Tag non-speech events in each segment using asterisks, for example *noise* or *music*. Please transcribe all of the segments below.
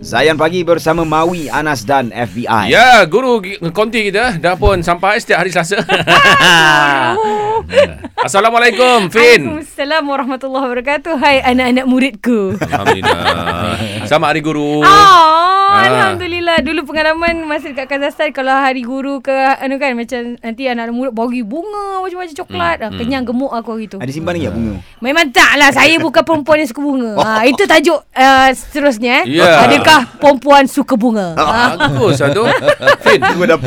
Zayan Pagi bersama Mawi, Anas dan FBI. Ya, guru konti kita dah pun sampai setiap hari Selasa. *laughs* Assalamualaikum, Fin. Waalaikumsalam warahmatullahi wabarakatuh. Hai anak-anak muridku. Alhamdulillah. Selamat hari guru. Oh, Ah. Alhamdulillah. Dulu pengalaman masa dekat Kazakhstan kalau hari guru ke anu kan macam nanti anak-anak murid bagi bunga macam-macam coklat. Hmm. Kenyang gemuk aku hari tu. Ada simpan lagi tak bunga? Memang tak lah Saya bukan perempuan yang suka bunga ha, *laughs* Itu tajuk uh, seterusnya eh. Ya. Adakah perempuan suka bunga ha. Bagus lah *laughs* tu. Fin.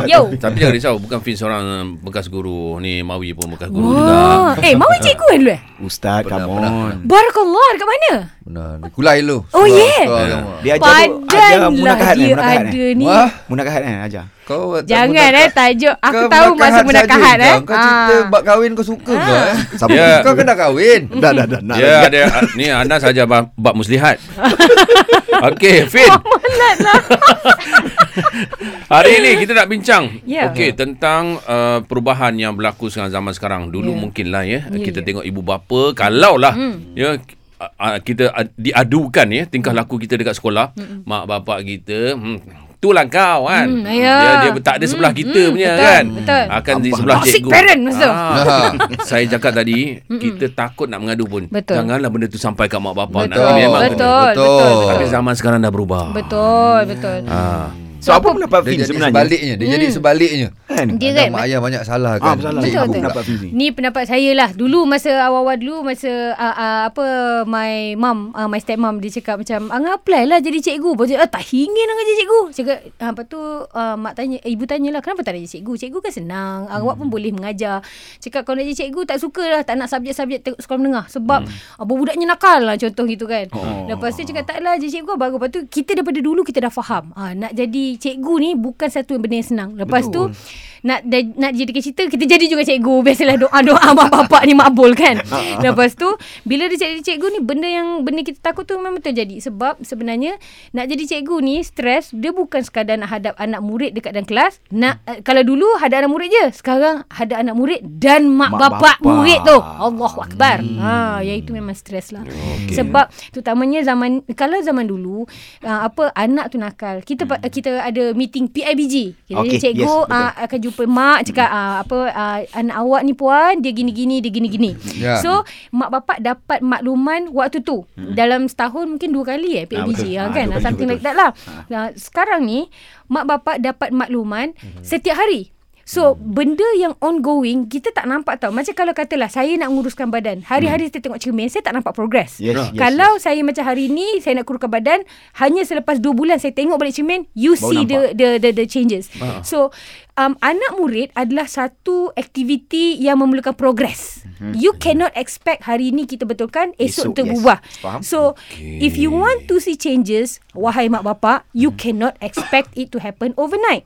Yo Tapi jangan risau, bukan Fin seorang bekas guru. Ni Mawi pun bekas guru juga. Wah. Eh Mawi cikgu kan dulu eh Ustaz, come Pernah, pernah. on. Barakallah Dekat mana Benar. Dia kulai dulu. Oh, Sekolah- yeah. Ya. agama. Dia ajar tu, ajar munakahat eh, dia munakahat ada eh. ni Wah, Munakahat eh, ajar. kau Jangan eh tajuk Aku tahu masuk munakahat eh Kau cerita Ah. bab kahwin kau suka ke eh? Siapa? Ya. Kau kena kahwin. *laughs* Dah, dah, dah. Ya, lagi. ada ni Anas saja bab, bab muslihat. *laughs* Okey, Fin. *laughs* Hari ini kita nak bincang Ya. okey tentang uh, perubahan yang berlaku sekarang zaman sekarang. Dulu Ya. mungkinlah ya, Ya, kita ya. tengok ibu bapa kalaulah Hmm. ya uh, kita uh, diadukan ya tingkah laku kita dekat sekolah, mak bapak kita hmm, Itulah kau kan Hmm, ya. Dia, dia tak ada sebelah Hmm, kita hmm, punya betul, kan betul. Akan di Abang. sebelah Toxic cikgu parent, masa tu. Ah, Saya cakap tadi Kita takut nak mengadu pun Betul. Janganlah benda tu sampai kat mak bapak Betul. Nak memang Betul, betul, betul. Tapi zaman sekarang dah berubah Betul Betul Ah. So, apa pendapat jadi sebenarnya? sebaliknya. Dia jadi sebaliknya. Kan? Dia kan mak ayah banyak salah Ah, kan. betul Betul, betul. Pendapat Fin ni. Pendapat saya lah Dulu masa awal-awal dulu Masa uh, uh, Apa My mum uh, My step mum Dia cakap macam Angah apply lah jadi cikgu Lepas tu ah, Tak ingin Angah jadi cikgu Cakap uh, Lepas tu uh, Mak tanya Ibu tanya lah Kenapa tak nak jadi cikgu Cikgu kan senang hmm. Awak pun boleh mengajar Cakap kalau nak jadi cikgu Tak suka lah Tak nak subjek-subjek Sekolah menengah Sebab hmm. uh, Budaknya nakal lah Contoh gitu kan Oh. Lepas tu cakap tak lah Jadi cikgu bagus Lepas tu kita daripada dulu Kita dah faham uh, Nak jadi cikgu ni Bukan satu benda yang senang Lepas Betul. tu nak da, nak jadikan cerita kita jadi juga cikgu. Biasalah doa doa *laughs* mak bapak ni makbul kan? *laughs* Lepas tu bila dia jadi cikgu ni benda yang benda kita takut tu memang betul jadi. Sebab sebenarnya nak jadi cikgu ni stres dia bukan sekadar nak hadap anak murid dekat dalam kelas. Nak uh, kalau dulu hadap anak murid je. Sekarang hadap anak murid dan mak, Mak bapak, bapak. murid tu. Allahu akbar. Ha yang itu memang stres lah. Okey. sebab terutamanya zaman kalau zaman dulu uh, apa anak tu nakal. Kita hmm. kita ada meeting PIBG kita Okey, okay, cikgu yes, yes, betul. uh, akan jumpa mak cakap uh, apa uh, anak awak ni puan dia gini-gini dia gini-gini. Ya. So mak bapak dapat makluman waktu tu hmm. dalam setahun mungkin dua kali eh betul. ah, Ah, kan kali, something betul. like that lah. Nah, sekarang ni mak bapak dapat makluman Hmm. setiap hari. So benda yang ongoing kita tak nampak tau. Macam kalau katalah saya nak nguruskan badan. Hari-hari saya tengok cermin saya tak nampak progress. Yes, yes, kalau saya macam hari ni saya nak kuruskan badan hanya selepas 2 bulan saya tengok balik cermin you Baru see the, nampak. the the the changes. Ah. So um, anak murid adalah satu aktiviti yang memerlukan progress. You cannot expect hari ni kita betulkan esok. Esok, esok yes. berubah. Faham. So Okay. if you want to see changes wahai mak bapak you Mhm. cannot expect it to happen overnight.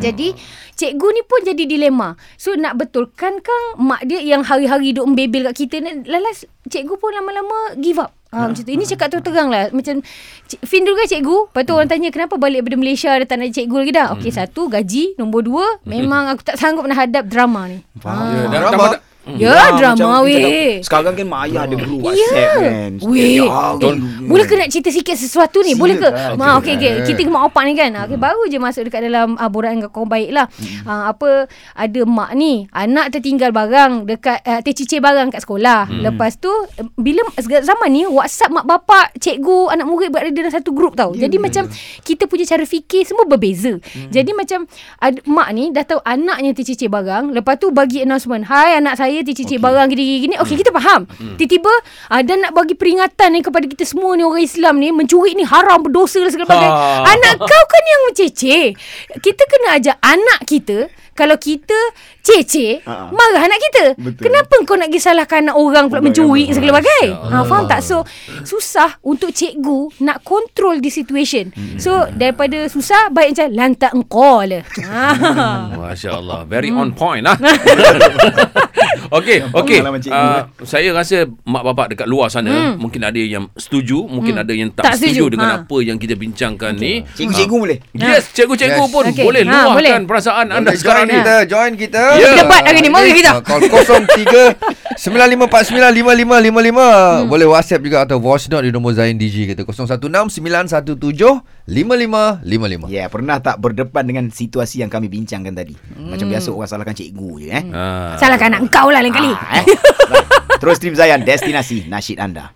Jadi cikgu ni pun jadi dilema. So nak betulkan kang mak dia yang hari-hari duk membebel kat kita ni lalas cikgu pun lama-lama give up. Ha, macam tu. Ini cakap terang lah. Macam Cik, Fin dulu kan cikgu. Lepas tu orang tanya kenapa balik daripada Malaysia dia tak nak cikgu lagi dah. Okey satu gaji. Nombor dua memang aku tak sanggup nak hadap drama ni. Faham. Ya, Ha. dan Drama. Tak- Ya Ah, drama weh. Sekarang kan mak ayah ada group Ya. WhatsApp kan. Weh. Setiap hari. Boleh ke nak cerita sikit sesuatu ni? Boleh ke? Silakan. Ma, okey okey. Kita ke mak opak ni kan. Okey baru je masuk dekat dalam uh, borak dengan kau baik lah. Uh, apa ada mak ni, anak tertinggal barang dekat uh, tercicir barang kat sekolah. Lepas tu bila zaman ni WhatsApp mak bapak, cikgu, anak murid berada dalam satu grup tau. Jadi macam kita punya cara fikir semua berbeza. Jadi macam ad, mak ni dah tahu anaknya tercicir barang, lepas tu bagi announcement, "Hai anak saya tercicir barang gini-gini." Okey kita faham. Tiba-tiba uh, dan nak bagi peringatan ni kepada kita semua ni orang Islam ni mencuri ni haram berdosa dan segala macam. Ha. Anak kau kan yang menceceh. Kita kena ajar anak kita kalau kita ceceh, Ha. marah anak kita. Betul. Kenapa kau nak pergi salahkan anak orang pula mencuri segala bagai? Ha, faham tak? So, susah untuk cikgu nak control the situation. So, daripada susah, baik macam lantak engkau lah. Ha. *laughs* Masya Allah Very on point *laughs* lah Okey Okey Pengalaman cikgu, uh. Saya rasa Mak bapak dekat luar sana Mungkin ada yang setuju Mungkin ada yang tak, Tak setuju, setuju. Dengan Ha. apa yang kita bincangkan ni Cikgu-cikgu boleh. Yes Cikgu-cikgu Yes. pun Okey. Boleh Ha, luahkan boleh. perasaan anda Boleh sekarang join ni kita, join kita. Ya. Debat hari ni, mari kita. Ah, Call 03 95495555 Boleh WhatsApp juga atau voice note di nombor Zain DJ kita 0169175555. Ya, yeah, pernah tak berdepan dengan situasi yang kami bincangkan tadi? Macam biasa orang salahkan cikgu je eh. Ha. Salahkan anak kau lah lain kali. Ah, eh. Terus Tim Zayan, destinasi nasyid anda.